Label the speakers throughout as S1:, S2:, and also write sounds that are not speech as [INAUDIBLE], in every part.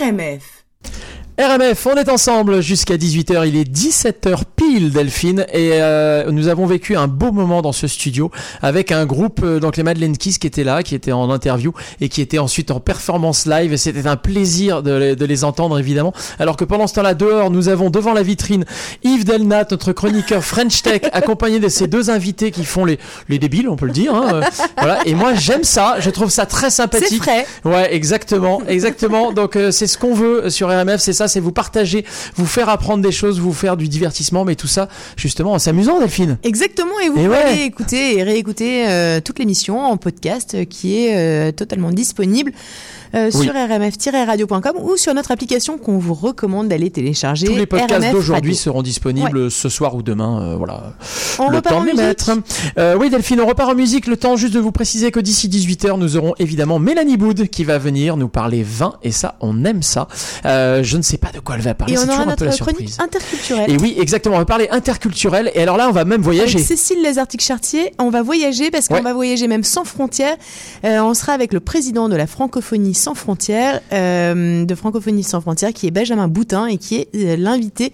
S1: RMF.
S2: RMF, on est ensemble jusqu'à 18h, il est 17h pile Delphine et euh, nous avons vécu un beau moment dans ce studio avec un groupe, euh, donc les Madeleine Kiss qui étaient là, qui étaient en interview et qui étaient ensuite en performance live et c'était un plaisir de les, de les, entendre évidemment. Alors que pendant ce temps-là dehors, nous avvons devant la vitrine Yves Delnat, notre chroniqueur French Tech, [LAUGHS] accompagné de ces deux invités qui font les, les débiles, on peut le dire. Hein, euh, voilà. Et moi j'aime ça, je trouve ça très sympathique.
S1: C'est.
S2: Ouais, exactement, exactement. Donc euh, c'est ce qu'on veut sur RMF, c'est ça c'est vous partager, vous faire apprendre des choses, vous faire du divertissement, mais tout ça justement en s'amusant, Delphine.
S1: Exactement, et vous
S2: Et
S1: pouvez
S2: ouais.
S1: aller écouter et réécouter euh, toute l'émission en podcast euh, qui est euh, totalement disponible euh,
S2: Oui.
S1: sur rmf-radio.com ou sur notre application qu'on vous recommande d'aller télécharger.
S2: Tous les podcasts d'aujourd'hui seront disponibles ce soir ou demain. euh, voilà.
S1: On
S2: le
S1: repart
S2: temps
S1: en
S2: de les
S1: musique
S2: mettre. Euh, oui, Delphine, on repart en musique. Le temps juste de vous préciser que d'ici 18h, nous aurons évidemment Mélanie Boud qui va venir nous parler vin. Et ça, on aime ça. Je ne sais pas de quoi elle va parler.
S1: Et
S2: C'est
S1: on
S2: toujours
S1: aura
S2: un peu la
S1: notre chronique interculturelle.
S2: Et oui, exactement. On va parler interculturel. Et alors là, on va même voyager.
S1: Avec Cécile Lazartic-Chartier, on va voyager parce qu'on
S2: Ouais.
S1: va voyager même sans frontières. On sera avec le président de la francophonie sans frontières, euh, de francophonie sans frontières, qui est Benjamin Boutin et qui est euh, l'invité.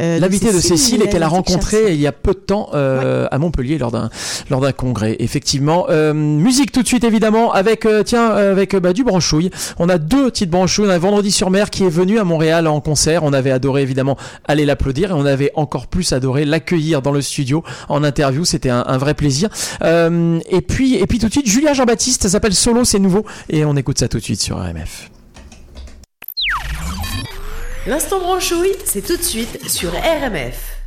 S1: Euh,
S2: L'invité de Cécile et qu'elle a rencontré il y a peu de temps euh, à Montpellier lors d'un lors d'un congrès. Effectivement, Euh, musique tout de suite évidemment avec euh, tiens euh, avec bah, du branchouille. On a deux petites branchouilles. On a Vendredi sur Mer qui est venu à Montréal en concert. On avait adoré évidemment aller l'applaudir et on avait encore plus adoré l'accueillir dans le studio en interview. C'était un, un vrai plaisir. Euh, et puis et puis tout de suite Julia Jean-Baptiste. Ça s'appelle Solo, c'est nouveau et on écoute ça tout de suite sur RMF.
S1: L'instant branchouille, c'est tout de suite sur RMF.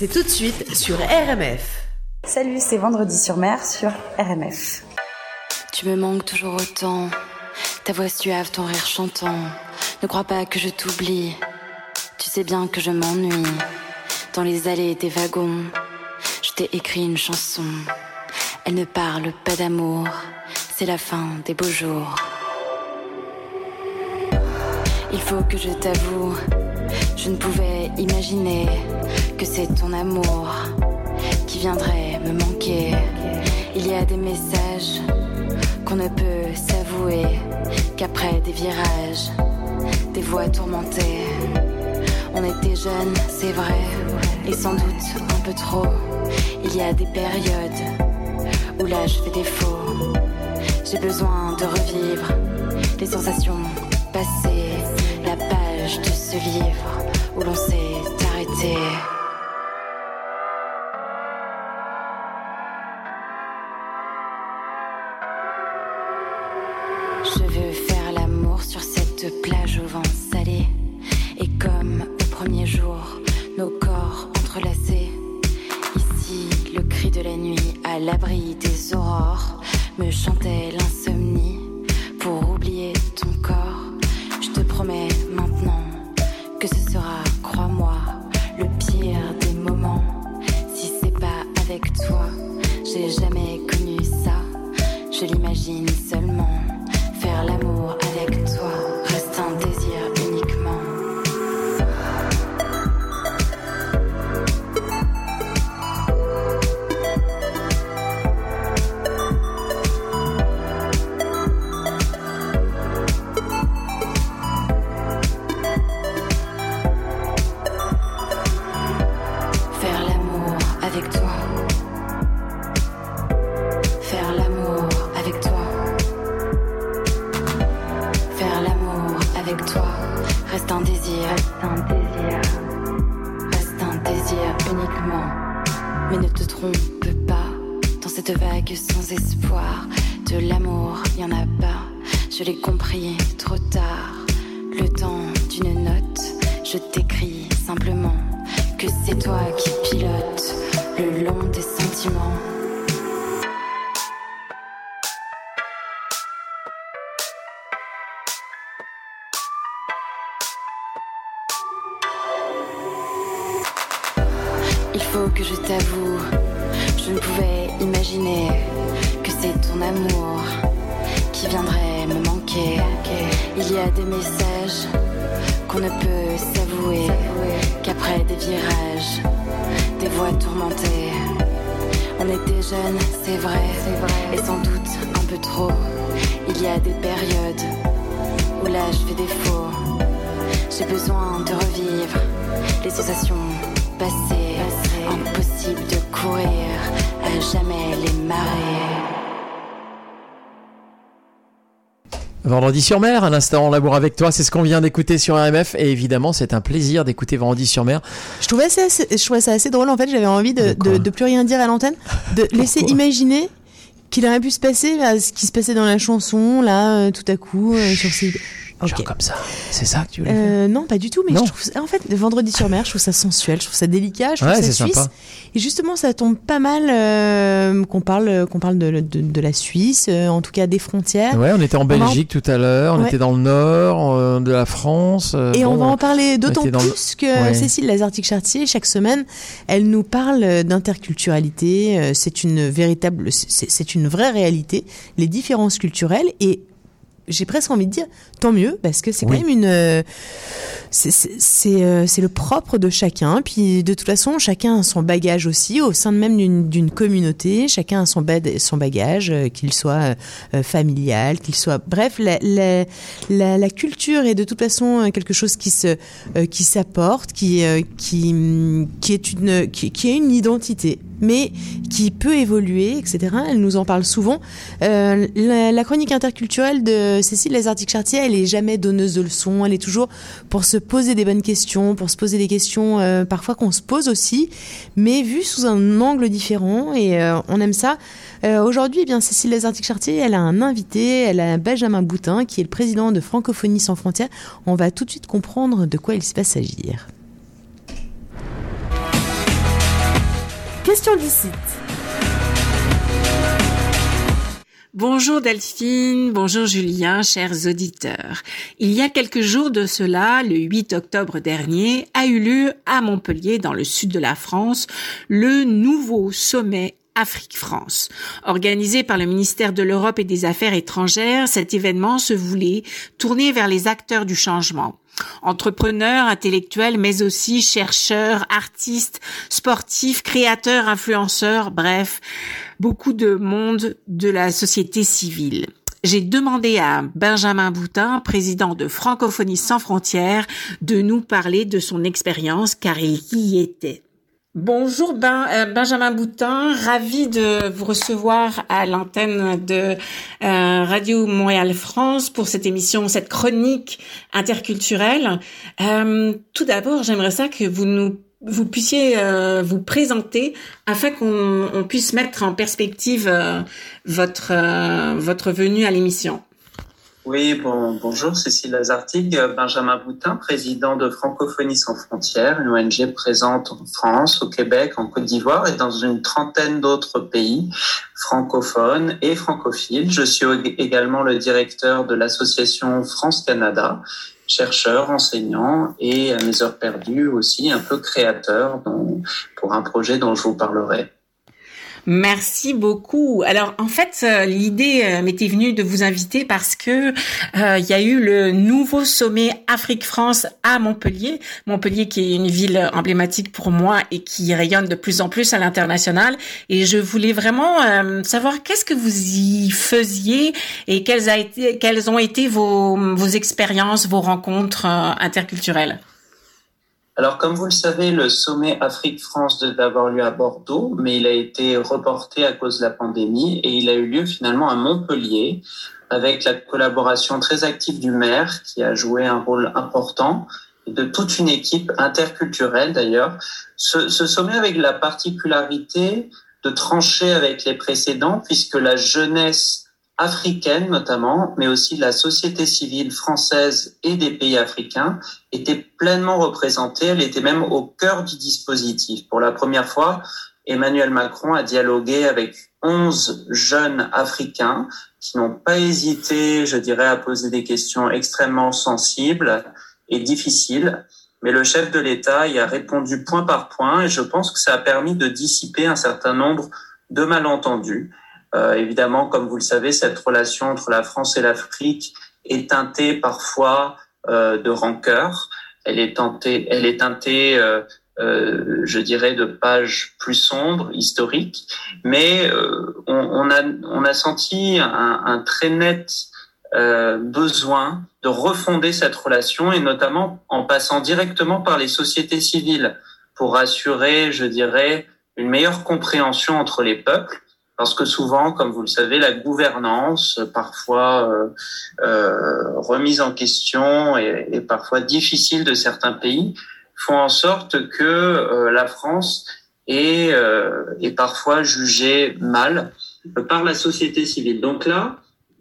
S3: C'est
S4: tout de suite sur RMF.
S5: Salut, c'est Vendredi sur mer sur RMF.
S6: Tu me manques toujours autant, ta voix suave, ton rire chantant. Ne crois pas que je t'oublie, tu sais bien que je m'ennuie. Dans les allées des wagons, je t'ai écrit une chanson. Elle ne parle pas d'amour, c'est la fin des beaux jours. Il faut que je t'avoue, je ne pouvais imaginer que c'est ton amour qui viendrait me manquer. Il y a des messages qu'on ne peut s'avouer qu'après des virages, des voix tourmentées. On était jeunes, c'est vrai, et sans doute un peu trop. Il y a des périodes où l'âge fait défaut. J'ai besoin de revivre les sensations passées, la page de ce livre où l'on s'est arrêté. Je veux faire l'amour sur cette plage au vent salé. Et comme au premier jour, nos corps entrelacés. Ici, le cri de la nuit à l'abri des aurores me chantait vague sans espoir, de l'amour y en a pas. Je l'ai compris
S2: Vendredi sur mer, un instant en labour avec toi, c'est ce qu'on vient d'écouter sur RMF et évidemment c'est un plaisir d'écouter Vendredi sur mer.
S4: Je trouvais, ça assez, je trouvais ça assez drôle en fait, j'avais envie de, plus rien dire à l'antenne, de [LAUGHS] laisser imaginer qu'il aurait pu se passer là, ce qui se passait dans la chanson, là, euh, tout à coup, euh, sur ces...
S2: Genre comme ça, c'est ça que tu voulais
S4: Euh, non, pas du tout, mais
S2: Non.
S4: je trouve ça- en fait, vendredi sur mer, je trouve ça sensuel, je trouve ça délicat, je trouve
S2: Ouais,
S4: ça suisse.
S2: sympa.
S4: Et justement, ça tombe pas mal euh, qu'on parle, qu'on parle de, de, de la Suisse, euh, en tout cas des frontières.
S2: Ouais, on était en Belgique tout à l'heure, on
S4: Ouais.
S2: était dans le nord euh, de la France.
S4: Et on va en parler d'autant
S2: le-
S4: plus que
S2: Ouais.
S4: Cécile Lazartic-Chartier, chaque semaine, elle nous parle d'interculturalité. C'est une véritable, c'est une vraie réalité, les différences culturelles. Et j'ai presque envie de dire tant mieux parce que c'est
S2: Oui.
S4: quand même une euh, c'est- c'est c'est, euh, c'est le propre de chacun puis de toute façon chacun a son bagage aussi au sein de même d'une communauté chacun a son bad- son bagage euh, qu'il soit euh, familial qu'il soit bref la, la, la, la culture est de toute façon quelque chose qui se qui s'apporte qui qui qui est une qui, qui est une identité mais qui peut évoluer etc elle nous en parle souvent euh, la, chronique interculturelle de Cécile Lazartic-Chartier, elle est jamais donneuse de leçons, elle est toujours pour se poser des bonnes questions, pour se poser des questions euh, parfois qu'on se pose aussi, mais vues sous un angle différent et euh, on aime ça. Aujourd'hui, eh bien Cécile Lazartic-Chartier, elle a un invité, elle a Benjamin Boutin qui est le président de Francophonie sans frontières. On va tout de suite comprendre de quoi il va s'agir. Question du site.
S7: Bonjour Delphine, bonjour Julien, chers auditeurs. Il y a quelques jours de cela, le 8 octobre dernier, a eu lieu à Montpellier, dans le sud de la France, le nouveau sommet Afrique-France. Organisé par le ministère de l'Europe et des Affaires étrangères, cet événement se voulait tourner vers les acteurs du changement. Entrepreneurs, intellectuels, mais aussi chercheurs, artistes, sportifs, créateurs, influenceurs, bref, beaucoup de monde de la société civile. J'ai demandé à Benjamin Boutin, président de Francophonie sans frontières, de nous parler de son expérience car il y était. Bonjour ben, euh, Benjamin Boutin, ravi de vous recevoir à l'antenne de euh, Radio Montréal France pour cette émission, cette chronique interculturelle. Euh, tout d'abord, j'aimerais ça que vous nous vous puissiez vous présenter afin qu'on puisse mettre en perspective votre votre venue à l'émission.
S8: Oui, bon, bonjour, Cécile Lazartigue, Benjamin Boutin, président de Francophonie sans frontières, une ONG présente en France, au Québec, en Côte d'Ivoire et dans une trentaine d'autres pays francophones et francophiles. Je suis également le directeur de l'association France-Canada, chercheur, enseignant et à mes heures perdues aussi un peu créateur pour un projet dont je vous parlerai.
S7: Merci beaucoup. Alors en fait, euh, l'idée euh, m'était venue de vous inviter parce que euh, il y a eu le nouveau sommet Afrique-France à Montpellier. Montpellier qui est une ville emblématique pour moi et qui rayonne de plus en plus à l'international. Et je voulais vraiment savoir qu'est-ce que vous y faisiez et quelles, ont été vos, vos expériences, vos rencontres interculturelles.
S8: Alors, comme vous le savez, le sommet Afrique-France devait avoir lieu à Bordeaux, mais il a été reporté à cause de la pandémie et il a eu lieu finalement à Montpellier avec la collaboration très active du maire qui a joué un rôle important et de toute une équipe interculturelle d'ailleurs. Ce, ce sommet avec la particularité de trancher avec les précédents puisque la jeunesse africaine notamment, mais aussi la société civile française et des pays africains était pleinement représentée. Elle était même au cœur du dispositif. Pour la première fois, Emmanuel Macron a dialogué avec 11 jeunes africains qui n'ont pas hésité, je dirais, à poser des questions extrêmement sensibles et difficiles. Mais le chef de l'État y a répondu point par point et je pense que ça a permis de dissiper un certain nombre de malentendus. Euh, évidemment, comme vous le savez, cette relation entre la France et l'Afrique est teintée parfois euh, de rancœur. Elle est teintée, elle est teintée, euh, euh je dirais, de pages plus sombres, historiques. Mais on, on, a, on a senti un, un très net besoin de refonder cette relation et notamment en passant directement par les sociétés civiles pour assurer, je dirais, une meilleure compréhension entre les peuples parce que souvent, comme vous le savez, la gouvernance, parfois euh, euh, remise en question et, parfois difficile de certains pays, font en sorte que euh, la France est, parfois jugée mal par la société civile. Donc là,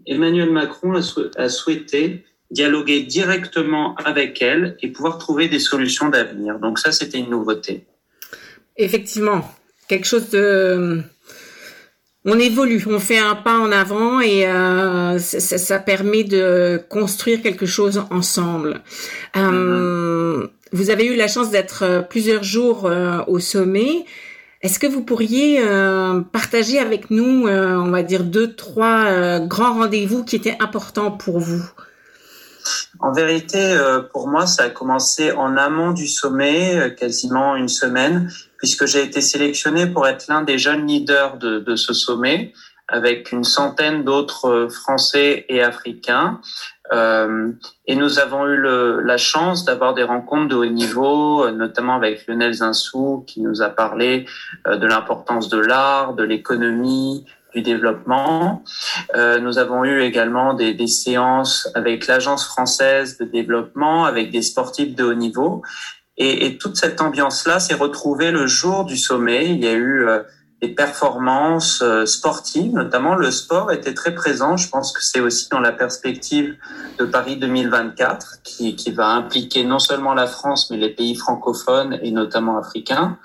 S8: Emmanuel Macron a souhaité dialoguer directement avec elle et pouvoir trouver des solutions d'avenir. Donc ça, c'était une nouveauté.
S7: Effectivement, quelque chose de on évolue, on fait un pas en avant et euh, ça, permet de construire quelque chose ensemble. Euh, vous avez eu la chance d'être euh, plusieurs jours au sommet. Est-ce que vous pourriez partager avec nous, on va dire, deux, trois grands rendez-vous qui étaient importants pour vous?
S8: En vérité, pour moi, ça a commencé en amont du sommet, quasiment une semaine, puisque j'ai été sélectionné pour être l'un des jeunes leaders de, ce sommet, avec une centaine d'autres euh, Français et Africains. Euh, et nous avons eu la chance d'avoir des rencontres de haut niveau, euh, notamment avec Lionel Zinsou, qui nous a parlé euh, de l'importance de l'art, de l'économie, du développement. Euh, nous avons eu également des, des séances avec l'Agence française de développement, avec des sportifs de haut niveau. Et, et toute cette ambiance-là s'est retrouvée le jour du sommet. Il y a eu des performances euh, sportives, notamment le sport était très présent. Je pense que c'est aussi dans la perspective de Paris 2024 qui, qui va impliquer non seulement la France mais les pays francophones et notamment africains.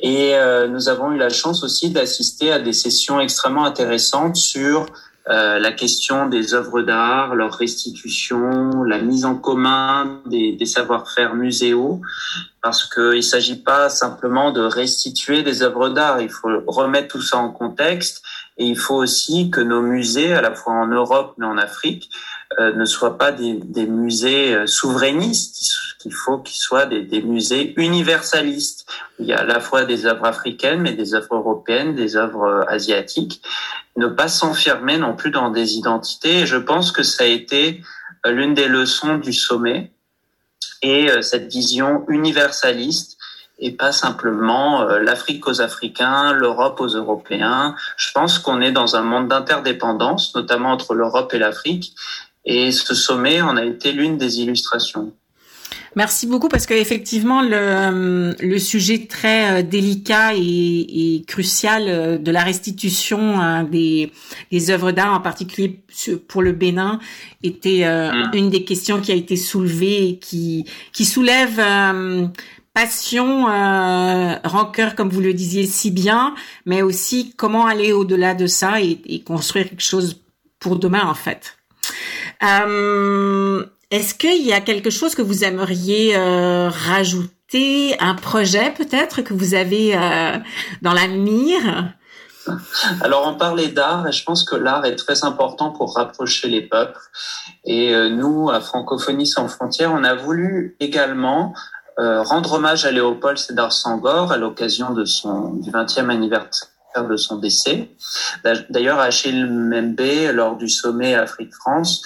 S8: Et euh, nous avons eu la chance aussi d'assister à des sessions extrêmement intéressantes sur euh, la question des œuvres d'art, leur restitution, la mise en commun des, des savoir-faire muséaux, parce qu'il ne s'agit pas simplement de restituer des œuvres d'art, il faut remettre tout ça en contexte, et il faut aussi que nos musées, à la fois en Europe mais en Afrique, euh, ne soient pas des, des musées euh, souverainistes, qu'il faut qu'ils soient des, des, musées universalistes. Il y a à la fois des œuvres africaines, mais des œuvres européennes, des œuvres euh, asiatiques. Ne pas s'enfermer non plus dans des identités. Et je pense que ça a été l'une des leçons du sommet et cette vision universaliste et pas simplement l'Afrique aux Africains, l'Europe aux Européens. Je pense qu'on est dans un monde d'interdépendance, notamment entre l'Europe et l'Afrique, et ce sommet en a été l'une des illustrations.
S7: Merci beaucoup parce qu'effectivement le, le sujet très euh, délicat et, et crucial euh, de la restitution hein, des, des œuvres d'art, en particulier pour le Bénin, était euh, mm. une des questions qui a été soulevée et qui, qui soulève euh, passion, euh, rancœur, comme vous le disiez si bien, mais aussi comment aller au-delà de ça et, et construire quelque chose pour demain en fait. Euh, Est-ce qu'il y a quelque chose que vous aimeriez euh, rajouter, un projet peut-être que vous avez euh, dans la mire
S8: alors on parlait d'art et je pense que l'art est très important pour rapprocher les peuples. Et euh, nous, à Francophonie sans frontières, on a voulu également rendre hommage à Léopold Sédar Senghor à l'occasion de son du 20e anniversaire de son décès. D'ailleurs, Achille Mbembe, lors du sommet Afrique-France,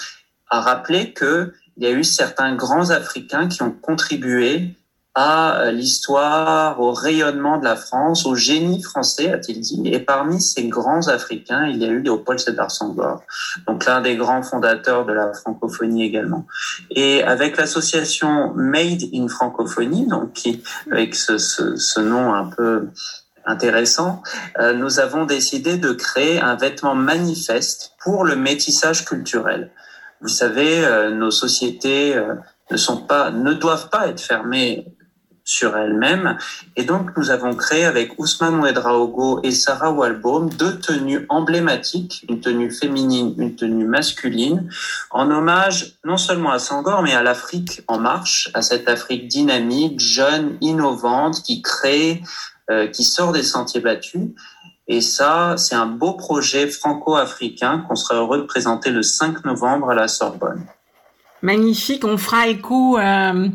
S8: a rappelé qu'il y a eu certains grands Africains qui ont contribué à l'histoire, au rayonnement de la France, au génie français, a-t-il dit. Et parmi ces grands Africains, il y a eu Léopold Sédar Senghor, donc l'un des grands fondateurs de la francophonie également. Et avec l'association Made in Francophonie, donc qui, avec ce, ce, ce nom un peu intéressant, euh, nous avons décidé de créer un vêtement manifeste pour le métissage culturel. Vous savez, euh, nos sociétés euh, ne sont pas, ne doivent pas être fermées sur elles-mêmes. Et donc, nous avons créé avec Ousmane Ouedraogo et Sarah Walbaum deux tenues emblématiques, une tenue féminine, une tenue masculine, en hommage non seulement à Sangor, mais à l'Afrique en marche, à cette Afrique dynamique, jeune, innovante, qui crée, euh, qui sort des sentiers battus. Et ça, c'est un beau projet franco-africain qu'on sera heureux de présenter le 5 novembre à la Sorbonne.
S7: Magnifique, on fera écho. Euh,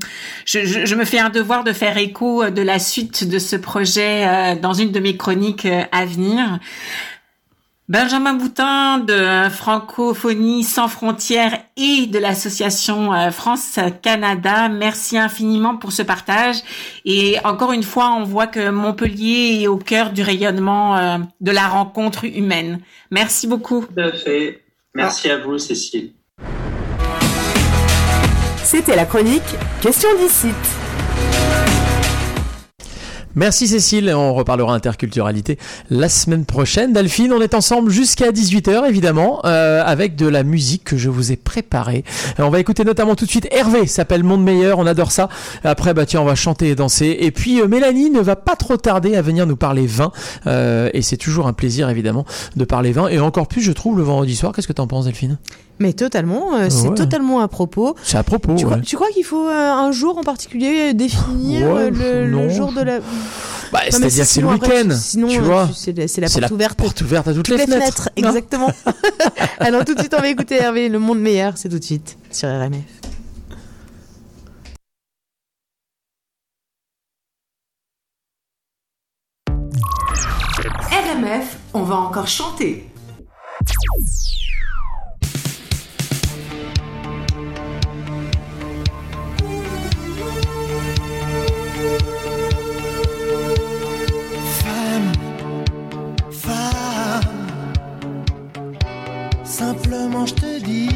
S7: je, je, je, me fais un devoir de faire écho de la suite de ce projet euh, dans une de mes chroniques euh, à venir. Benjamin Boutin de Francophonie sans frontières et de l'association euh, France-Canada, merci infiniment pour ce partage. Et encore une fois, on voit que Montpellier est au cœur du rayonnement euh, de la rencontre humaine. Merci beaucoup.
S8: Tout à fait. Merci à vous, Cécile.
S9: C'était la chronique Question d'ici.
S2: Merci Cécile, on reparlera interculturalité la semaine prochaine. Delphine, on est ensemble jusqu'à 18h évidemment, euh, avec de la musique que je vous ai préparée. On va écouter notamment tout de suite Hervé, s'appelle Monde Meilleur, on adore ça. Après, bah tiens, on va chanter et danser. Et puis euh, Mélanie ne va pas trop tarder à venir nous parler vin, euh, et c'est toujours un plaisir évidemment de parler vin, et encore plus je trouve le vendredi soir. Qu'est-ce que t'en penses Delphine?
S4: Mais totalement, euh, c'est
S2: Ouais.
S4: totalement à propos.
S2: C'est à propos.
S4: Tu,
S2: ouais.
S4: crois, tu crois qu'il faut euh, un jour en particulier définir
S2: Ouais,
S4: euh, le, jour de la.
S2: Bah, c'est-à-dire c'est le week-end,
S4: Sinon,
S2: tu vois.
S4: c'est la, porte
S2: la
S4: ouverte.
S2: porte ouverte à toutes,
S4: Toutes
S2: les fenêtres. Non
S4: exactement. [LAUGHS] Alors tout de suite, on va écouter Hervé, Le Monde Meilleur, c'est tout de suite sur RMF.
S9: RMF, on va encore chanter.
S10: Simplement je te dis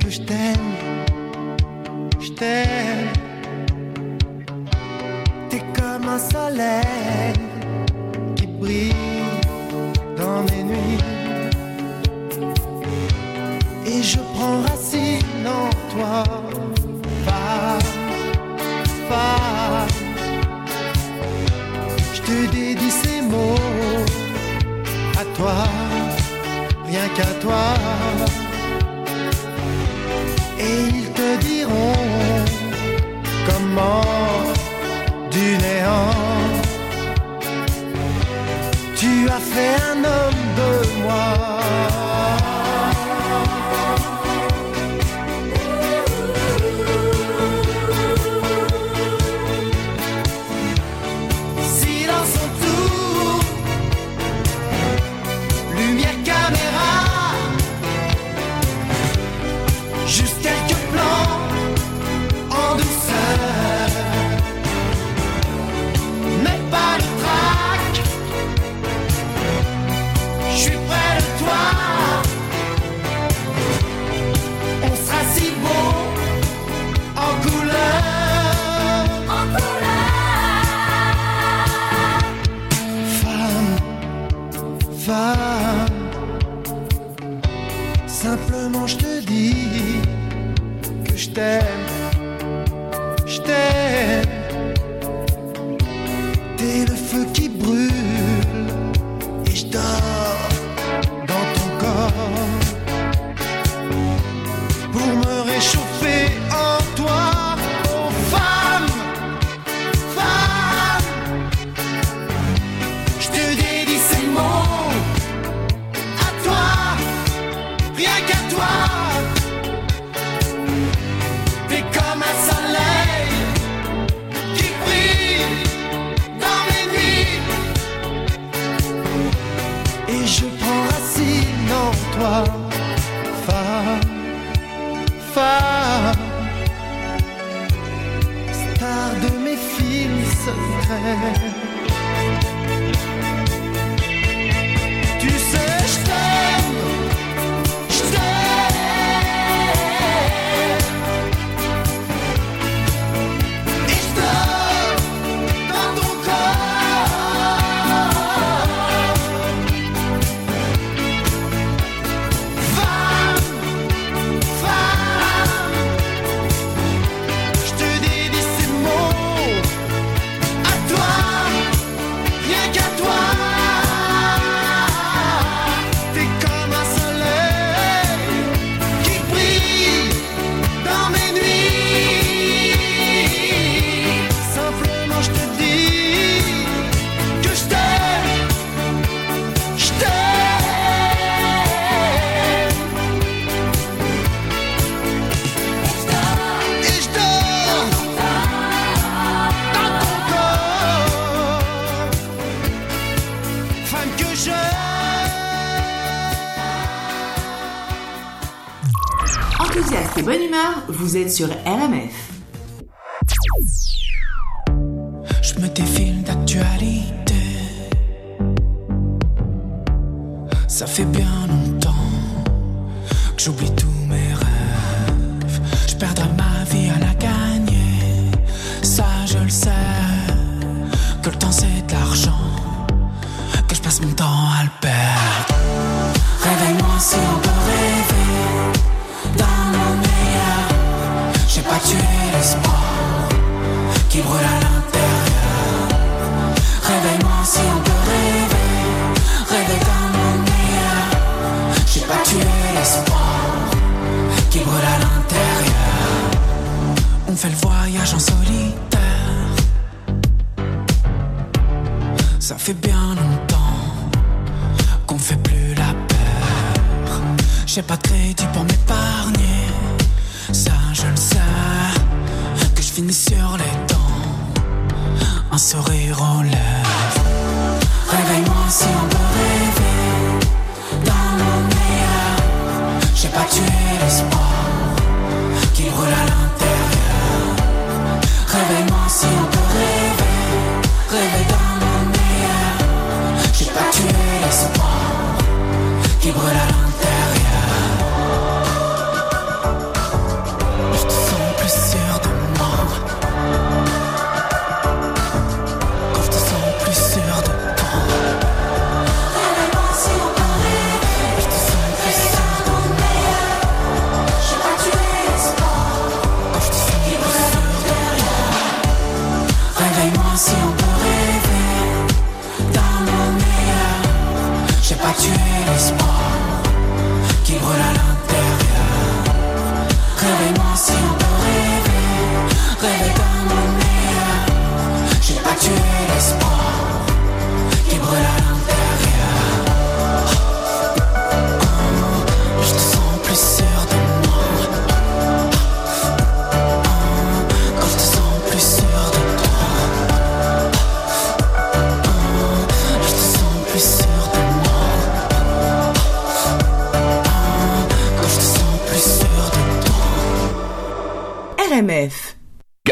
S10: que je t'aime, je t'aime. T'es comme un soleil qui brille. Et comme un soleil qui brille dans mes nuits. Et je prends racine en toi, femme, femme, star de mes
S9: fils sauvages bonne humeur, vous êtes sur RMF.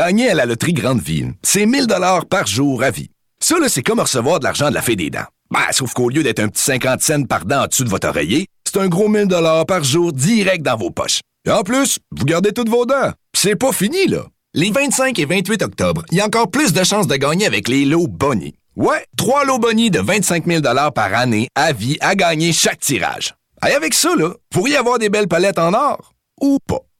S6: Gagner à la
S11: loterie Grande Ville, c'est 1000 dollars par jour à vie. Ça, c'est comme recevoir de l'argent de la fée des dents. Ben, sauf qu'au lieu d'être un petit 50 cents par dent en dessous de votre oreiller, c'est un gros 1000 dollars par jour direct dans vos poches. Et en plus, vous gardez toutes vos dents. C'est pas fini, là. Les 25 et 28 octobre, il y a encore plus de chances de gagner avec les lots Bonnie. Ouais, trois lots Bonnie de 25 000 par année à vie à gagner chaque tirage. Et avec ça, là, vous pourriez avoir des belles palettes en or. Ou pas.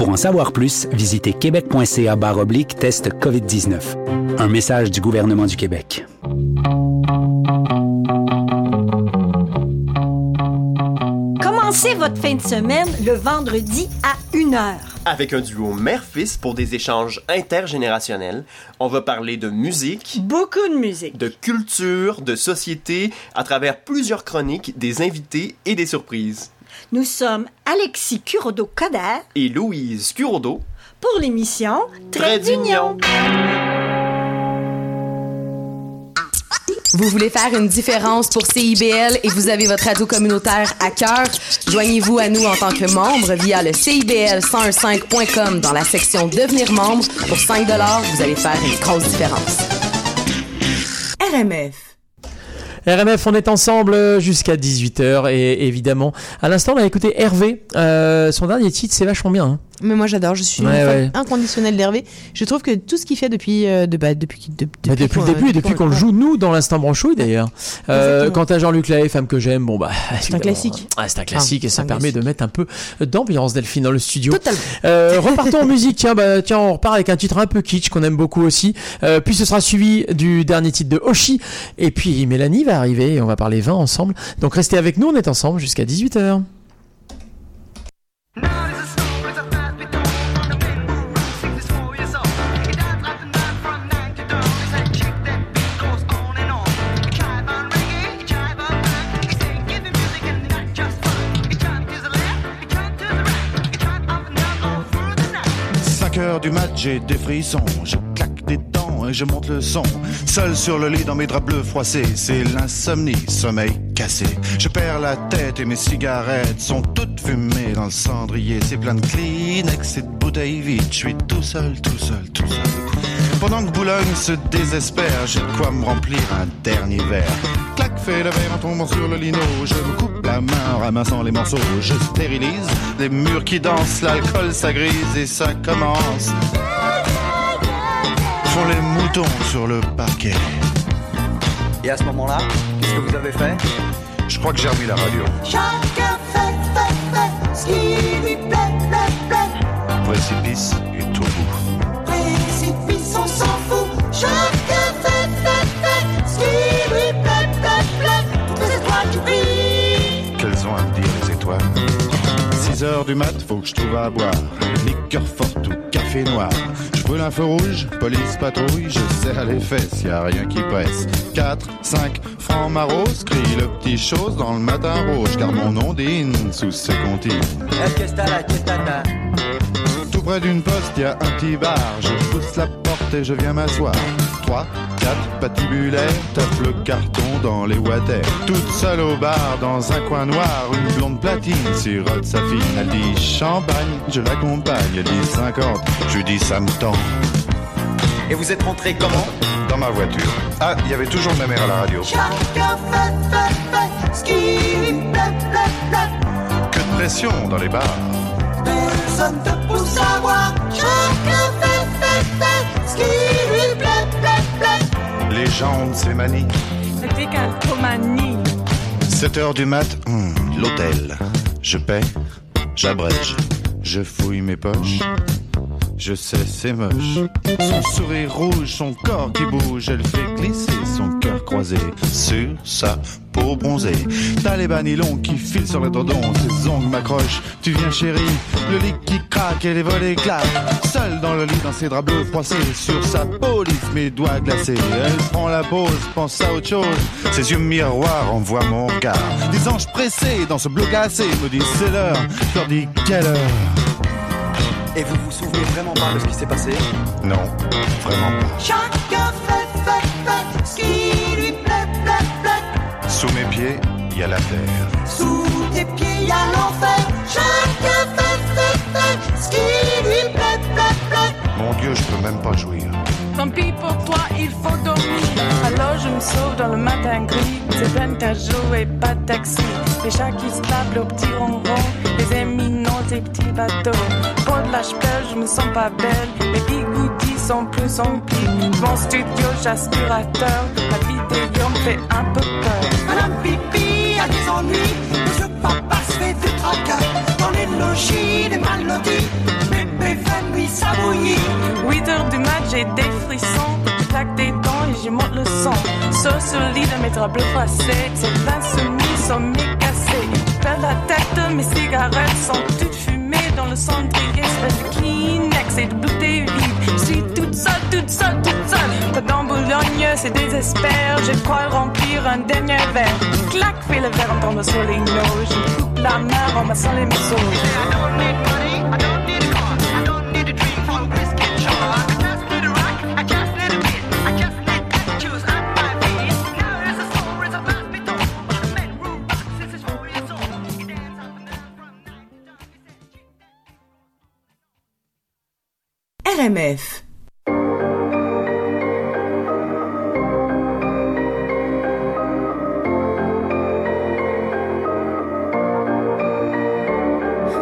S12: Pour en savoir plus, visitez québec.ca oblique test COVID-19. Un message du gouvernement du Québec.
S13: Commencez votre fin de semaine le vendredi à 1h.
S14: Avec un duo mère-fils pour des échanges intergénérationnels, on va parler de musique,
S13: Beaucoup de musique.
S14: de culture, de société, à travers plusieurs chroniques, des invités et des surprises.
S13: Nous sommes Alexis Curodo-Coder
S14: Et Louise Curodo,
S13: pour l'émission
S14: Trait d'Union.
S4: Vous voulez faire une différence pour CIBL et vous avez votre radio communautaire à cœur? Joignez-vous à nous en tant que membre via le CIBL1015.com dans la section Devenir membre. Pour 5 vous allez faire une grosse différence.
S15: RMF.
S2: RMF, on est ensemble jusqu'à 18h et évidemment, à l'instant, on a écouté Hervé. Euh, son dernier titre, c'est vachement bien. hein.
S4: Mais moi j'adore, je suis
S2: Ouais,
S4: inconditionnelle d'Hervé. Je trouve que tout ce qu'il fait depuis, euh, de, bah, depuis, de-
S2: Bah, depuis
S4: qu'on-
S2: le début et depuis qu'on le joue, nous, dans l'instant branchouille d'ailleurs. Euh, quant à Jean-Luc Lahaye, femme que j'aime, bon bah.
S4: C'est un classique.
S2: ah, c'est un classique
S4: Ah,
S2: et ça permet de mettre un peu d'ambiance, Delphine, dans le studio. Euh, repartons en musique. Tiens, bah, tiens, on repart avec un titre un peu kitsch qu'on aime beaucoup aussi. Euh, puis ce sera suivi du dernier titre de Oshi. Et puis Mélanie va arriver et on va parler vin ensemble. Donc restez avec nous, on est ensemble jusqu'à 18h.
S10: Du mat, j'ai des frissons. Je claque des dents et je monte le son. Seul sur le lit dans mes draps bleus froissés, c'est l'insomnie, sommeil cassé. Je perds la tête et mes cigarettes sont toutes fumées dans le cendrier. C'est plein de Kleenex et de bouteilles vides. Je suis tout seul, tout seul, tout seul. Pendant que Boulogne se désespère, j'ai de quoi me remplir un dernier verre. Clac, fait le verre en tombant sur le lino. Je me coupe la main en ramassant les morceaux. Je stérilise les murs qui dansent, l'alcool ça grise et ça commence. Font les moutons sur le parquet.
S16: Et à ce moment-là, qu'est-ce que vous avez fait?
S10: Je crois que j'ai remis la radio.
S17: Chacun fait, fait, fait ce qui lui plaît, plaît, plaît.
S10: Précipice 6 heures du mat, faut que je trouve à boire. Liqueur forte ou café noir. Je brûle un feu rouge, police patrouille, je serre les fesses, y a rien qui presse. 4, 5, francs maros, crie le petit chose dans le matin rouge, car mon nom dîne sous ses comptines. Tout près d'une poste, y a un petit bar. Je pousse la porte et je viens m'asseoir. 3, 4, patibulaire, tape le carton dans les water. Toute seule au bar, dans un coin noir, une blonde platine sirote sa fille. Elle dit champagne, je l'accompagne. Elle dit 50, je dis ça me tend.
S16: Et vous êtes rentré comment?
S10: Dans ma voiture. Ah, il y avait toujours ma mère à la radio.
S17: Chacun fait, fait, fait ce qui lui plaît, plaît, plaît.
S10: Que de pression dans les bars.
S17: Personne te pousse à
S10: Les jambes, c'est manie.
S13: Décalcomanie.
S10: 7 heures du mat, hmm, l'hôtel. Je paie, j'abrège, je fouille mes poches. Je sais, c'est moche. Son sourire rouge, son corps qui bouge, elle fait glisser son cœur croisé sur sa peau bronzée. T'as les bas nylons qui filent sur le tendon, ses ongles m'accrochent. Tu viens chérie, le lit qui craque et les volets claquent. Seule dans le lit, dans ses draps bleus froissés, sur sa peau lisse, mes doigts glacés. Elle prend la pause, pense à autre chose. Ses yeux miroirs envoient mon regard. Des anges pressés dans ce bleu glacé me disent c'est l'heure. Je leur dis quelle heure?
S16: Et vous vous souvenez vraiment pas de ce qui s'est passé
S10: Non, vraiment pas.
S17: Chacun fait, fait, fait ce qui lui plaît, plaît, plaît.
S10: Sous mes pieds, il y a la terre.
S17: Sous tes pieds, y a l'enfer. Chacun fait, fait, fait ce qui lui plaît, plaît, plaît.
S10: Mon Dieu, je peux même pas jouir.
S15: Tant pis pour toi, il faut dormir. Alors je me sauve dans le matin gris. C'est peine qu'à jouer, pas de taxi. Les chats qui se tapent le petit ronron. Les éminents, des petits bateaux. Pour de la chapelle, je me sens pas belle. Les bigoudis sont plus emplis. Mon studio, j'aspirateur. La vidéo me fait un peu peur.
S17: Madame Pipi a des ennuis. Monsieur Papa se fait du tracas. Dans les logis, des maladies. Bébé fait lui s'abouillir.
S15: 8 heures du mat, j'ai des frissons. Je claque des dents et j'y monte le son. Sur ce lit de mes draps bleus froissés. Ces insoumis sont mécassés. Je perds la tête, mes cigarettes sont toutes fumées dans le cendrier. C'est de Kleenex et de bouteilles vides. Je suis toute seule, toute seule, toute seule. Pas dans Boulogne, c'est désespère. Je crois remplir un dernier verre. Clac, fais le verre en tombant sur les. Je coupe la main en massant les museaux.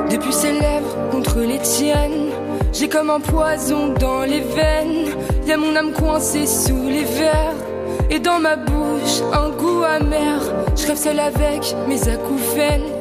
S18: Depuis ses lèvres contre les tiennes, j'ai comme un poison dans les veines. Y a mon âme coincée sous les verres. Et dans ma bouche, un goût amer. Je rêve seule avec mes acouphènes.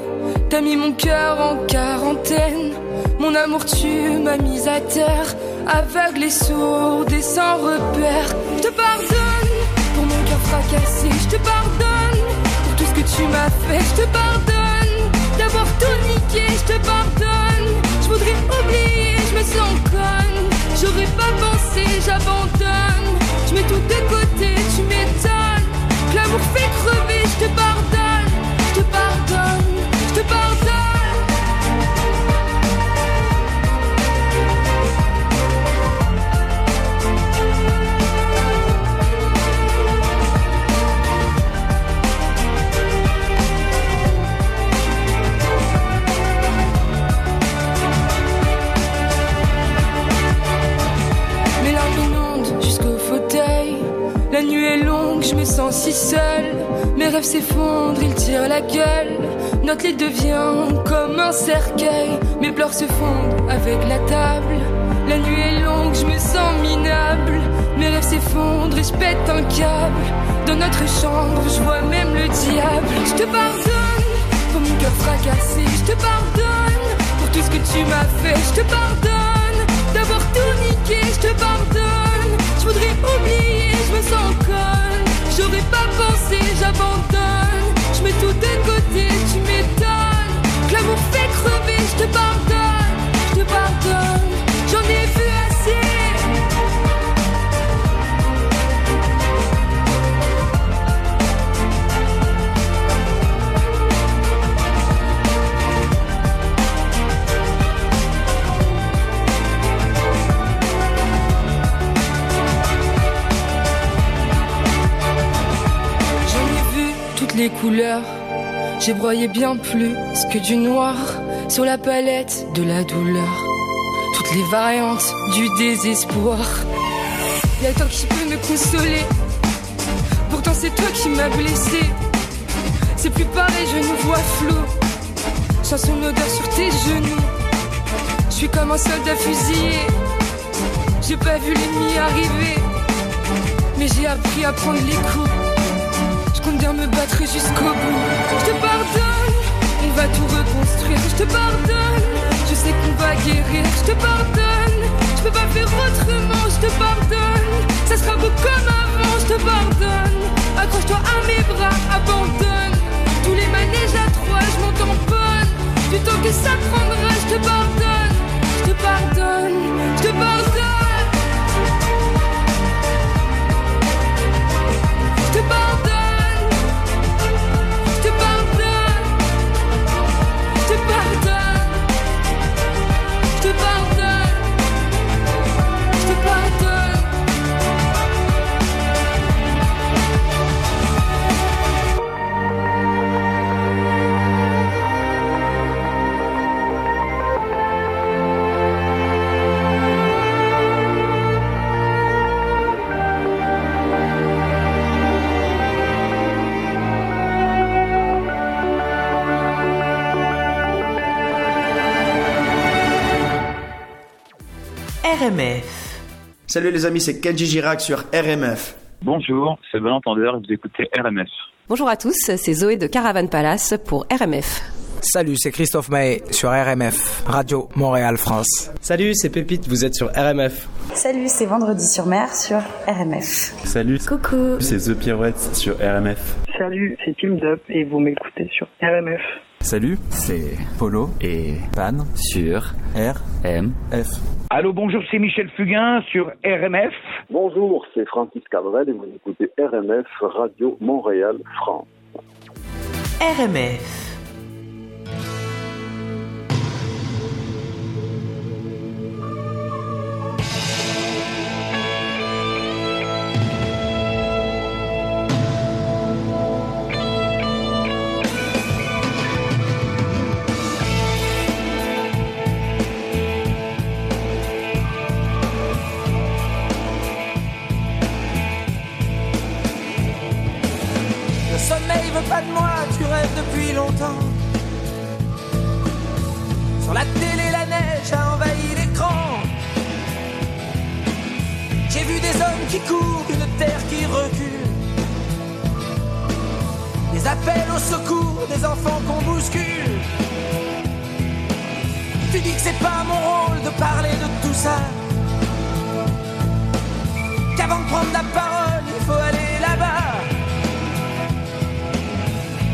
S18: T'as mis mon cœur en quarantaine. Mon amour, tu m'as mise à terre. Aveugle et sourde et sans repère. Je te pardonne pour mon cœur fracassé. Je te pardonne pour tout ce que tu m'as fait. Je te pardonne d'avoir tout niqué. Je te pardonne. Je voudrais oublier, je me sens conne. J'aurais pas pensé, j'abandonne. Je mets tout de côté, tu m'étonnes. L'amour fait crever, je te pardonne. Je te pardonne, sens si seule. Mes rêves s'effondrent, ils tirent la gueule. Notre lit devient comme un cercueil. Mes pleurs se fondent avec la table. La nuit est longue, je me sens minable. Mes rêves s'effondrent et je pète un câble. Dans notre chambre, je vois même le diable. Je te pardonne pour mon cœur fracassé. Je te pardonne pour tout ce que tu m'as fait. Je te pardonne d'avoir tout niqué. Je te pardonne. Je voudrais oublier, je me sens conne. J'aurais pas pensé, j'abandonne. Je mets tout de côté, tu m'étonnes. Que l'amour fait crever, je te pardonne. Je te pardonne. Couleurs. J'ai broyé bien plus que du noir sur la palette de la douleur. Toutes les variantes du désespoir. Y'a toi qui peux me consoler. Pourtant c'est toi qui m'as blessé. C'est plus pareil, je nous vois flou. Sens son odeur sur tes genoux. Je suis comme un soldat fusillé. J'ai pas vu l'ennemi arriver. Mais j'ai appris à prendre les coups me battre jusqu'au bout. Je te pardonne, on va tout reconstruire. Je te pardonne, je sais qu'on va guérir. Je te pardonne, je peux pas faire autrement. Je te pardonne, ça sera beau comme avant. Je te pardonne, accroche-toi à mes bras, abandonne. Tous les manèges à trois, je m'en tamponne. Du temps que ça prendra, je te pardonne, je te pardonne, je te pardonne.
S4: RMF.
S19: Salut les amis, c'est Kenji Girac sur RMF.
S20: Bonjour, c'est Bon Entendeur et vous écoutez RMF.
S21: Bonjour à tous, c'est Zoé de Caravan Palace pour RMF.
S22: Salut, c'est Christophe May sur RMF, Radio Montréal France.
S23: Salut, c'est Pépite, vous êtes sur RMF.
S5: Salut, c'est Vendredi sur mer sur RMF.
S24: Salut,
S5: Coucou.
S24: c'est The Pirouette sur RMF.
S25: Salut, c'est Team Up et vous m'écoutez sur RMF.
S26: Salut, c'est Polo et Pan sur RMF.
S27: Allô, bonjour, c'est Michel Fugain sur RMF.
S28: Bonjour, c'est Francis Cabrel et vous écoutez RMF Radio Montréal France.
S4: RMF.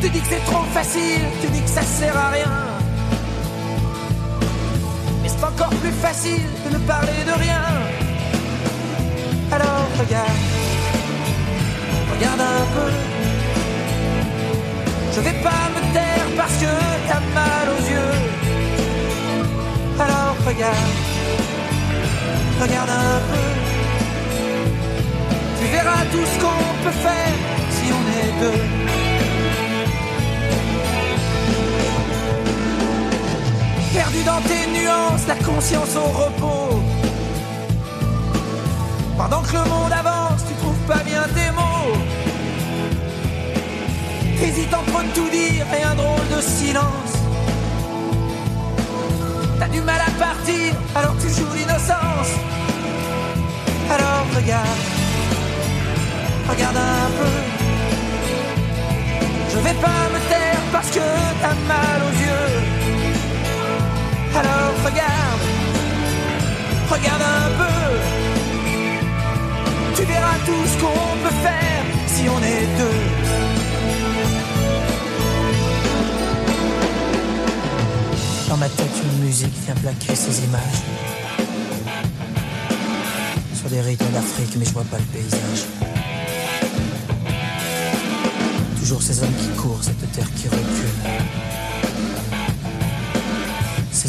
S29: Tu dis que c'est trop facile, tu dis que ça sert à rien. Mais c'est encore plus facile de ne parler de rien. Alors regarde, regarde un peu. Je vais pas me taire parce que t'as mal aux yeux. Alors regarde, regarde un peu. Tu verras tout ce qu'on peut faire si on est deux. Dans tes nuances, la conscience au repos. Pendant que le monde avance, tu trouves pas bien tes mots. T'hésites entre tout dire et un drôle de silence. T'as du mal à partir, alors tu joues l'innocence. Alors regarde, regarde un peu. Je vais pas me taire parce que t'as mal aux yeux. Alors regarde, regarde un peu. Tu verras tout ce qu'on peut faire si on est deux.
S30: Dans ma tête, une musique vient plaquer ces images. Sur des rythmes d'Afrique, mais je vois pas le paysage. Toujours ces hommes qui courent, cette terre qui recule.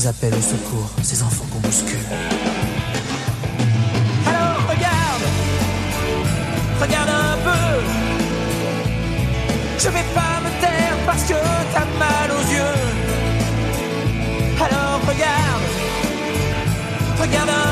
S30: Appels au secours, ces enfants qu'on bouscule.
S29: Alors regarde, regarde un peu. Je vais pas me taire parce que t'as mal aux yeux. Alors regarde, regarde un peu.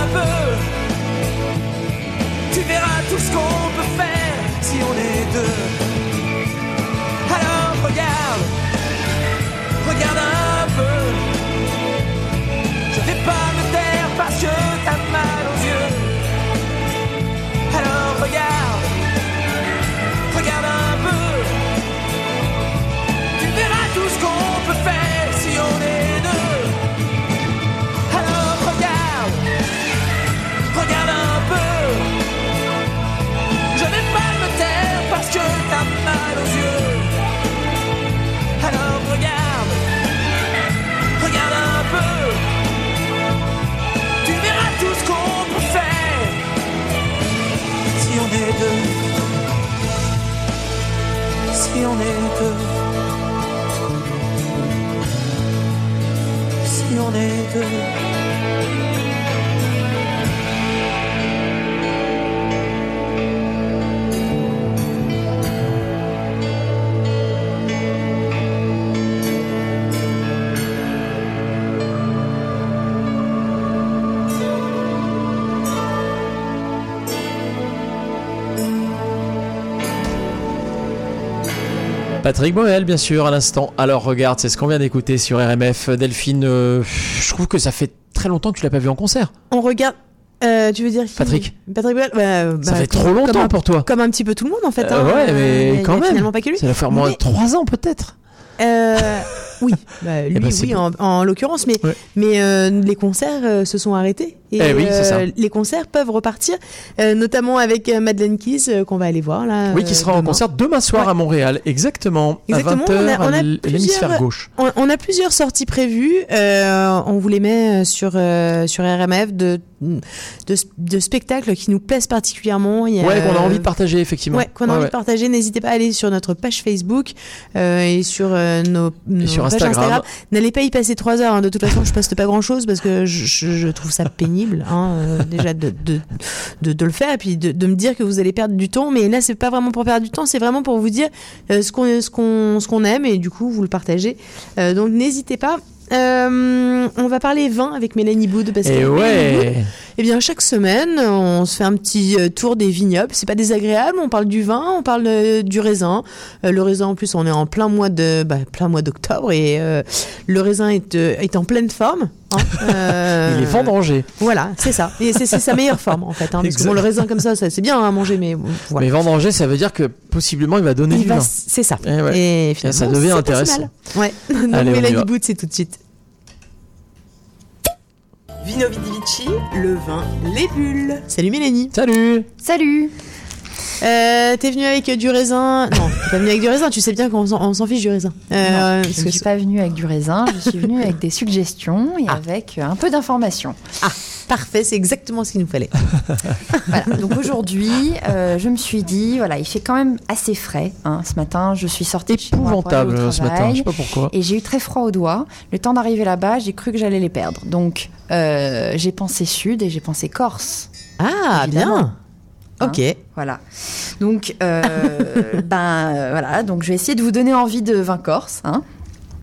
S29: si on est deux. Si on est deux.
S31: Patrick Boel, bien sûr, à l'instant. Alors regarde, c'est ce qu'on vient d'écouter sur RMF. Delphine, euh, je trouve que ça fait très longtemps que tu l'as pas vu en concert.
S4: On regarde. euh, tu veux dire
S31: Patrick
S4: Patrick Boel bah,
S31: Ça
S4: bah,
S31: fait trop longtemps
S4: un-
S31: pour toi.
S4: Comme un petit peu tout le monde en fait.
S31: Euh,
S4: hein.
S31: ouais, mais quand même.
S4: Finalement pas que lui.
S31: Ça va faire moins de 3 ans peut-être.
S4: Euh, oui, [LAUGHS] bah, lui,
S31: ben,
S4: oui,
S31: bon.
S4: en, en l'occurrence, mais, mais euh, les concerts euh, se sont arrêtés. Et
S31: Eh oui, c'est ça.
S4: euh, les concerts peuvent repartir, notamment avec Madeleine Keys qu'on va aller voir là.
S31: Oui, qui sera en
S4: demain.
S31: concert demain soir à Montréal, exactement,
S4: Exactement,
S31: à 20h
S4: on a- on a
S31: à l'hémisphère gauche.
S4: On, on a plusieurs sorties prévues. on vous les met sur sur RMF de, de de spectacles qui nous plaisent particulièrement. Il y a,
S31: Ouais, qu'on a envie de partager effectivement.
S4: Ouais, qu'on a
S31: Ouais,
S4: envie
S31: ouais.
S4: de partager. N'hésitez pas à aller sur notre page Facebook euh, et sur euh, nos, nos
S31: sur Instagram.
S4: N'allez pas y passer trois heures. hein. De toute façon, je poste pas grand chose parce que je, je- je trouve ça pénible hein, euh, déjà de, de, de, de le faire et puis de, de me dire que vous allez perdre du temps. Mais là, c'est pas vraiment pour perdre du temps, c'est vraiment pour vous dire euh, ce qu'on ce qu'on ce qu'on aime et du coup vous le partagez. Euh, donc n'hésitez pas. On va parler vin avec Mélanie Boud parce
S31: Et
S4: que
S31: ouais.
S4: Boud, eh bien, chaque semaine, on se fait un petit euh, tour des vignobles. C'est pas désagréable. On parle du vin, on parle euh, du raisin. Euh, le raisin, en plus, on est en plein mois de, bah, plein mois d'octobre et euh, le raisin est, est en pleine forme. hein.
S31: Il est vendangé.
S4: Voilà, c'est ça. Et c'est c'est sa meilleure forme, en fait. hein, parce que bon, le raisin comme ça, ça c'est bien à manger, mais bon, voilà.
S31: Mais vendanger, ça veut dire que possiblement il va donner
S4: Il
S31: du
S4: va-
S31: vin.
S4: C'est ça.
S31: Eh ouais.
S4: Et
S31: Et
S4: finalement,
S31: ça devient intéressant.
S4: Ouais. [LAUGHS] Donc,
S31: Allez,
S4: Mélanie
S31: va.
S4: Boud, c'est tout de suite. Vino Vidi Vici, le vin, les bulles. Salut Mélanie.
S31: Salut.
S32: Salut.
S4: Euh, t'es venue avec du raisin Non, t'es pas venue avec du raisin. Tu sais bien qu'on s'en fiche du raisin. Euh,
S32: non,
S4: parce
S32: je ne suis pas venue avec du raisin, je suis venue avec des suggestions et avec euh, un peu d'informations.
S4: Ah, parfait, c'est exactement ce qu'il nous fallait. [LAUGHS]
S32: Voilà, donc aujourd'hui, euh, je me suis dit, voilà, il fait quand même assez frais. hein. Ce matin, je suis sortie de chez moi pour aller au
S31: Épouvantable, ce matin, je sais pas pourquoi.
S32: Et j'ai eu très froid aux doigts. Le temps d'arriver là-bas, j'ai cru que j'allais les perdre. Donc, euh, j'ai pensé sud et j'ai pensé Corse.
S4: Ah,
S32: Évidemment.
S4: bien. Ok.
S32: Hein, voilà. Donc, euh, [LAUGHS] ben euh, voilà. Donc, je vais essayer de vous donner envie de vin corse. Hein.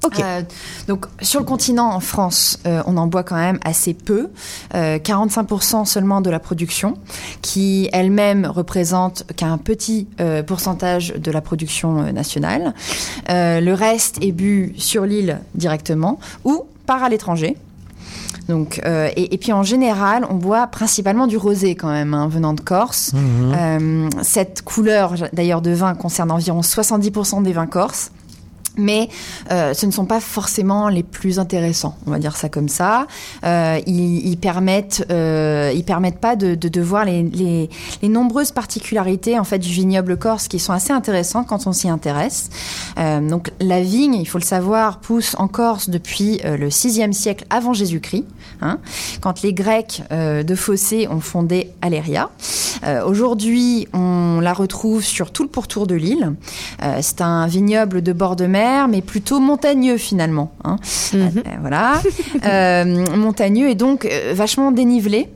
S4: Ok.
S32: Euh, donc sur le continent, en France, euh, on en boit quand même assez peu, euh, 45% seulement de la production, qui elle-même représente qu'un petit pourcentage de la production nationale. Le reste est bu sur l'île directement ou part à l'étranger. Donc, euh, et, et puis en général, on boit principalement du rosé quand même, hein, venant de Corse.
S31: Mhm.
S32: Euh, cette couleur, d'ailleurs, de vin concerne environ 70% des vins corses. Mais euh, ce ne sont pas forcément les plus intéressants, on va dire ça comme ça. Euh, ils, ils permettent, euh, ils permettent pas de, voir les, nombreuses particularités en fait du vignoble corse qui sont assez intéressantes quand on s'y intéresse. Donc la vigne, il faut le savoir, pousse en Corse depuis le 6e siècle avant Jésus-Christ, hein, quand les Grecs de Fossé ont fondé Aléria. Aujourd'hui, on la retrouve sur tout le pourtour de l'île. C'est un vignoble de bord de mer, mais plutôt montagneux finalement. hein. Euh, voilà, [LAUGHS] Euh, montagneux et donc euh, vachement dénivelé.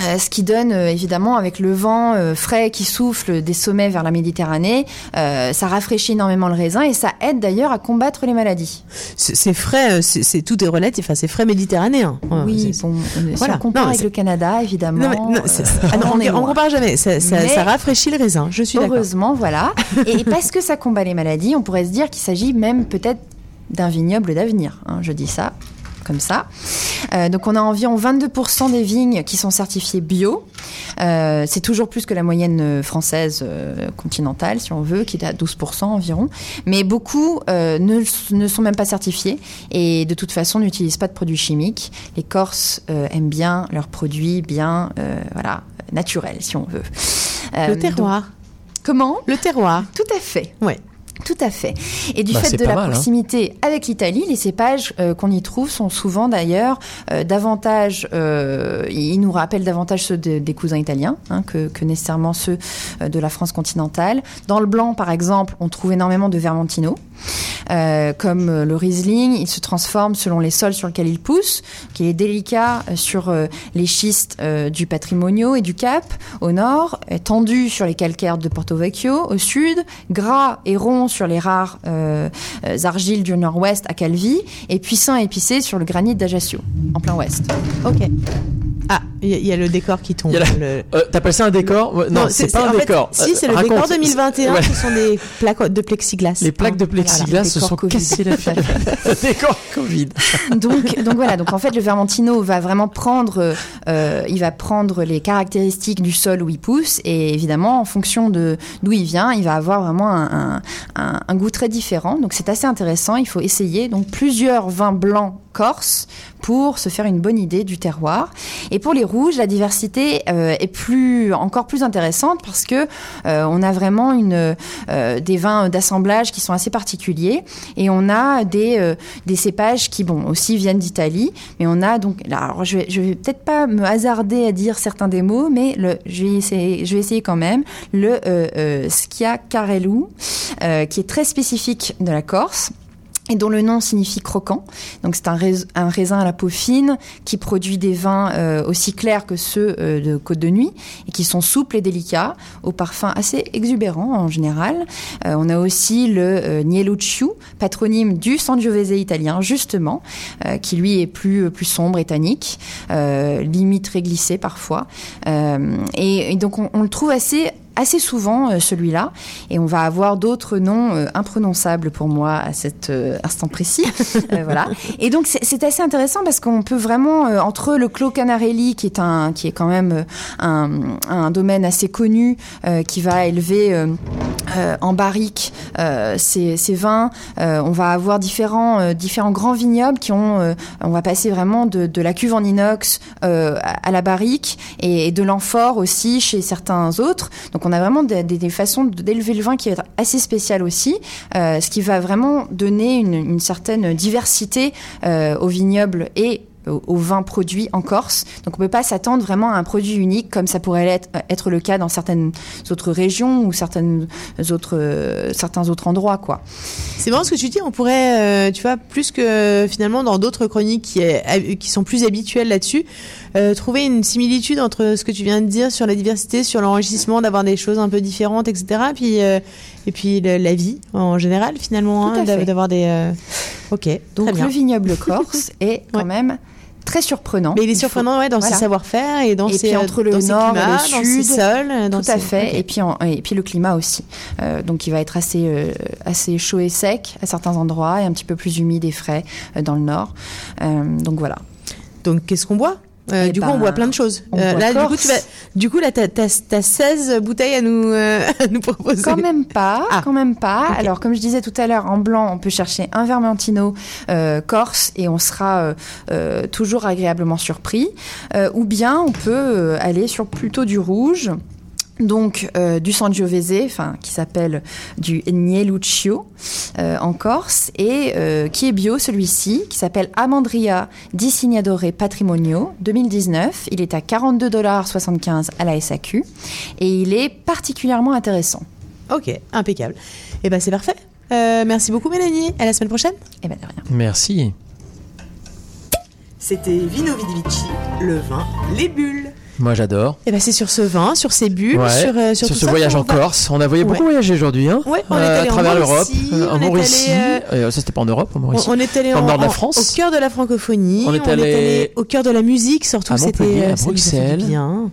S32: Euh, ce qui donne euh, évidemment avec le vent euh, frais qui souffle des sommets vers la Méditerranée, ça rafraîchit énormément le raisin et ça aide d'ailleurs à combattre les maladies.
S4: C'est frais, c'est tout est relatif. Enfin, c'est frais méditerranéen. Ouais,
S32: oui, bon, euh, si
S4: Voilà.
S32: on compare
S4: Non,
S32: avec le Canada, évidemment.
S4: Non, mais- non, c'est- ah non,
S32: on
S4: on, on compare jamais. Ça, ça rafraîchit le raisin. Je suis d'accord.
S32: Heureusement, voilà. Et parce que ça combat les maladies, on pourrait se dire qu'il s'agit même peut-être d'un vignoble d'avenir. hein, je dis ça comme ça. Euh, donc on a environ 22% des vignes qui sont certifiées bio. Euh, c'est toujours plus que la moyenne euh, française continentale, si on veut, qui est à 12% environ. Mais beaucoup ne, ne sont même pas certifiés et de toute façon n'utilisent pas de produits chimiques. Les Corses aiment bien leurs produits bien, voilà, naturels, si on veut.
S4: Le terroir.
S32: donc- comment?
S4: Le terroir.
S32: Tout à fait.
S4: Ouais.
S32: Tout à fait. Et du
S31: Bah,
S32: fait de la
S31: mal, hein.
S32: proximité avec l'Italie, les cépages euh, qu'on y trouve sont souvent d'ailleurs euh, davantage, euh, ils nous rappellent davantage ceux de- des cousins italiens hein, que, que nécessairement ceux de la France continentale. Dans le blanc, par exemple, on trouve énormément de Vermentino. Comme le Riesling, il se transforme selon les sols sur lesquels il pousse, qui est délicat sur les schistes du Patrimonio et du Cap au nord, tendu sur les calcaires de Porto Vecchio au sud, gras et rond sur les rares euh, argiles du nord-ouest à Calvi, et puissant et épicé sur le granit d'Ajaccio, en plein ouest.
S4: Ok. Ah, il y, a- il y a le décor qui tombe.
S2: La-
S4: le-
S2: Euh, T'appelles ça un décor? Non, c'est pas un
S4: fait,
S2: décor.
S4: si,
S2: Euh,
S4: c'est le
S2: raconte.
S4: décor 2021.
S2: Ouais.
S4: Ce sont des plaques de plexiglas.
S2: Les plaques de plexiglas se
S32: décor
S2: sont
S32: Covid.
S2: cassées la figure. [LAUGHS] décor Covid.
S32: donc, donc voilà, donc en fait le Vermentino va vraiment prendre, euh, il va prendre les caractéristiques du sol où il pousse et évidemment en fonction de d'où il vient, il va avoir vraiment un, un- un- un goût très différent. Donc c'est assez intéressant. Il faut essayer donc plusieurs vins blancs corse pour se faire une bonne idée du terroir. Et pour les rouges, la diversité euh, est plus encore plus intéressante parce que euh, on a vraiment une euh, des vins d'assemblage qui sont assez particuliers et on a des des cépages qui bon aussi viennent d'Italie, mais on a donc alors je vais vais peut-être pas me hasarder à dire certains des mots, mais je vais essayer je vais essayer quand même le Schiacarello euh, qui est très spécifique de la Corse et dont le nom signifie croquant. Donc c'est un, rais- un raisin à la peau fine qui produit des vins euh, aussi clairs que ceux euh, de Côte de Nuit et qui sont souples et délicats, au parfum assez exubérant en général. Euh, on a aussi le Nielucciu, patronyme du Sangiovese italien justement, qui lui est plus plus sombre et tannique, limite réglissé parfois. Et, donc on, on le trouve assez assez souvent euh, celui-là. Et on va avoir d'autres noms euh, imprononçables pour moi à cet euh, instant précis. [LAUGHS] Voilà. Et donc c'est- assez intéressant parce qu'on peut vraiment entre le Clos Canarelli qui est un qui est quand même un, un domaine assez connu qui va élever en barrique ces, ces vins on va avoir différents différents grands vignobles qui ont on va passer vraiment de, de la cuve en inox à à la barrique et, et de l'amphore aussi chez certains autres. Donc on a vraiment des, façons d'élever le vin qui va être assez spéciales aussi euh, ce qui va vraiment donner une, certaine diversité euh, au vignoble et au vin produit en Corse. Donc on peut pas s'attendre vraiment à un produit unique comme ça pourrait être, le cas dans certaines autres régions ou certaines autres, euh, certains autres endroits. quoi.
S4: C'est marrant ce que tu dis, on pourrait, euh, tu vois, plus que finalement dans d'autres chroniques qui sont plus habituelles là-dessus, euh, trouver une similitude entre ce que tu viens de dire sur la diversité, sur l'enrichissement, d'avoir des choses un peu différentes, etc. Puis, euh, et puis le- la vie en général, finalement, hein, d'avoir des. euh, Ok,
S32: Donc
S4: très bien.
S32: le vignoble corse [LAUGHS] est quand même très surprenant.
S4: Mais il est
S32: Il faut-
S4: surprenant ouais, dans
S32: voilà.
S4: ses savoir-faire et dans
S32: et
S4: ses,
S32: puis entre le
S4: dans
S32: nord
S4: climats,
S32: et
S4: dans
S32: le sud,
S4: sols, dans
S32: tout à fait, et puis en- et puis le climat aussi. Euh, donc il va être assez euh, assez chaud et sec à certains endroits et un petit peu plus humide et frais euh, dans le nord. Donc voilà.
S4: Donc qu'est-ce qu'on boit? Euh,
S32: Eh
S4: du coup,
S32: ben,
S4: on boit plein de choses. Euh, du coup, tu vas, du coup, là, t'as, t'as 16 bouteilles à nous, euh, [LAUGHS] à nous proposer.
S32: Quand même pas,
S4: Ah.
S32: quand même pas. Alors comme je disais tout à l'heure, en blanc, on peut chercher un Vermentino corse et on sera toujours agréablement surpris. Ou bien on peut aller sur plutôt du rouge. Donc euh, du Sangiovese, enfin qui s'appelle du Nieluccio euh, en Corse et euh, qui est bio celui-ci, qui s'appelle Amandria di Signadore Patrimonio 2019. Il est à 42,75$ à la SAQ et il est particulièrement intéressant.
S4: Ok, impeccable. Et ben c'est parfait. Euh, merci beaucoup Mélanie. À la semaine prochaine.
S32: Et ben de rien.
S2: Merci.
S4: C'était Vino Vidivici, le vin, les bulles.
S2: Moi j'adore.
S4: Et ben c'est sur ce vin, sur ces bulles,
S2: Ouais,
S4: sur, euh, sur,
S2: sur
S4: tout
S2: ce
S4: ça
S2: voyage en
S4: va-
S2: Corse. On a voyagé, beaucoup
S4: Ouais.
S2: voyagé aujourd'hui, hein
S4: Ouais, on est
S2: Euh,
S4: allé
S2: à travers l'Europe, en Mauricie.
S4: allé,
S2: Euh, ça c'était pas en Europe, en Mauricie.
S4: On, on est allé en,
S2: nord de la France.
S4: au cœur de la francophonie.
S2: On est allé-
S4: au cœur de la musique, surtout. C'était
S2: à Bruxelles,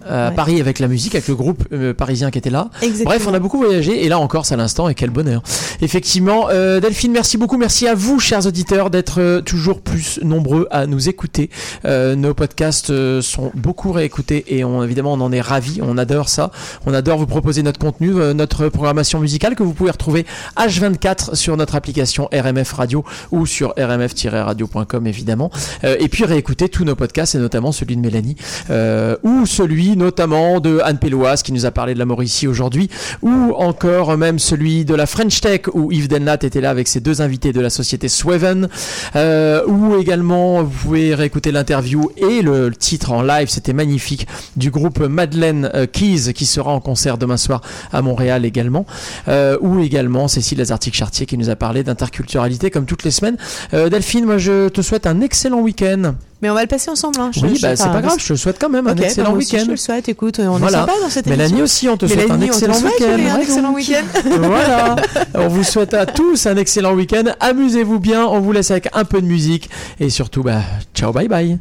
S2: à. Paris avec la musique, avec le groupe parisien qui était là.
S4: Exactement.
S2: Bref, on a beaucoup voyagé et là en Corse à l'instant et quel bonheur. Effectivement, Delphine, merci beaucoup, merci à vous, chers auditeurs, d'être toujours plus nombreux à nous écouter. Nos podcasts sont beaucoup réécoutés et on, évidemment on en est ravis, on adore ça. On adore vous proposer notre contenu, euh, notre programmation musicale que vous pouvez retrouver H24 sur notre application RMF Radio ou sur rmf-radio.com évidemment. Euh, et puis réécouter tous nos podcasts et notamment celui de Mélanie euh, ou celui notamment de Anne Péloise qui nous a parlé de la Mauricie aujourd'hui ou encore même celui de la French Tech où Yves Denlat était là avec ses deux invités de la société Sweven euh, ou également vous pouvez réécouter l'interview et le titre en live c'était magnifique du groupe Madeleine euh, Keys qui sera en concert demain soir à Montréal également euh, ou également Cécile Lazartic-Chartier qui nous a parlé d'interculturalité comme toutes les semaines Euh, Delphine moi je te souhaite un excellent week-end
S4: Mais on va le passer ensemble. Hein. Je-
S2: oui, bah, c'est pas grave, je te souhaite quand même un
S4: bah,
S2: excellent week-end.
S4: Je le souhaite, écoute, on
S2: Voilà.
S4: est sympa dans cette
S2: Mélanie
S4: émission.
S2: aussi, on te souhaite un
S4: Mélanie,
S2: excellent week-end.
S4: Un excellent week-end. [LAUGHS]
S2: voilà. On vous souhaite à tous un excellent week-end. Amusez-vous bien. On vous laisse avec un peu de musique. Et surtout, bah, ciao, bye bye.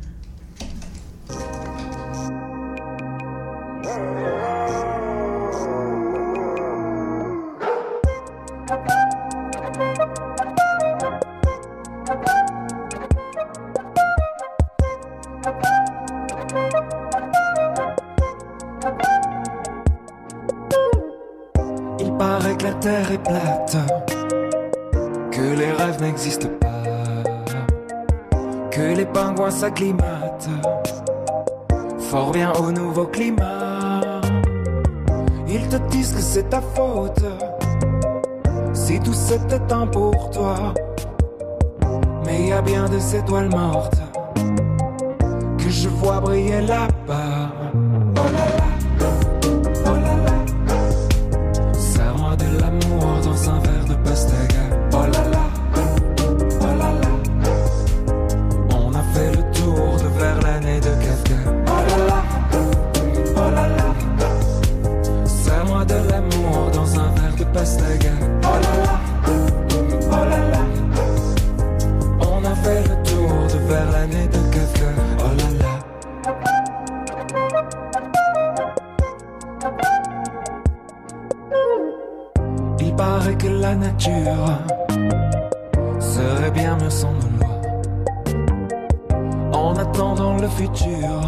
S29: En attendant le futur,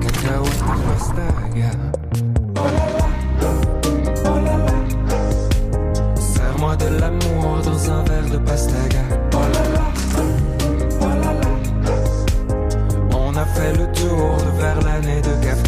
S29: cacao par Bastag. Oh là là, oh. Serre-moi de l'amour dans un verre de pastaga. Oh là là, oh. On a fait le tour vers l'année de
S33: café.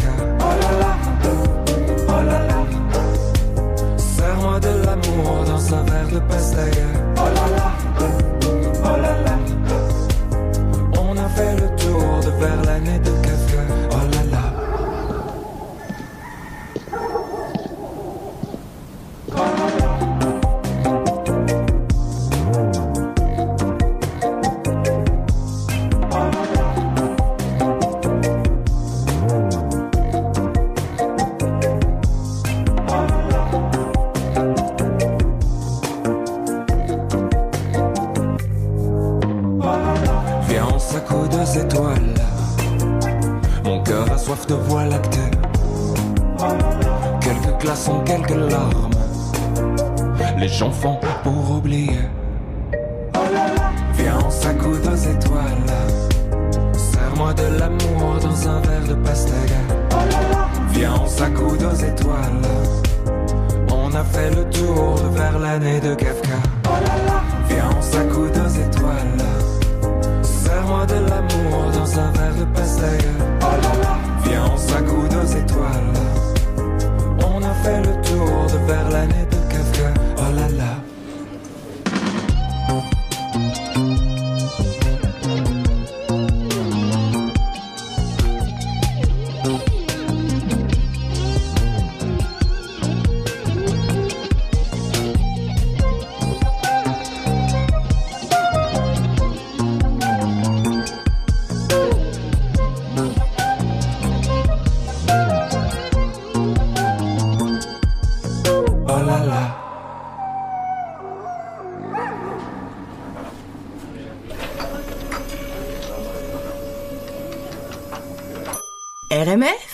S33: RMF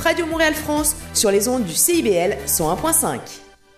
S33: Radio Montréal France sur les ondes du CIBL 101.5.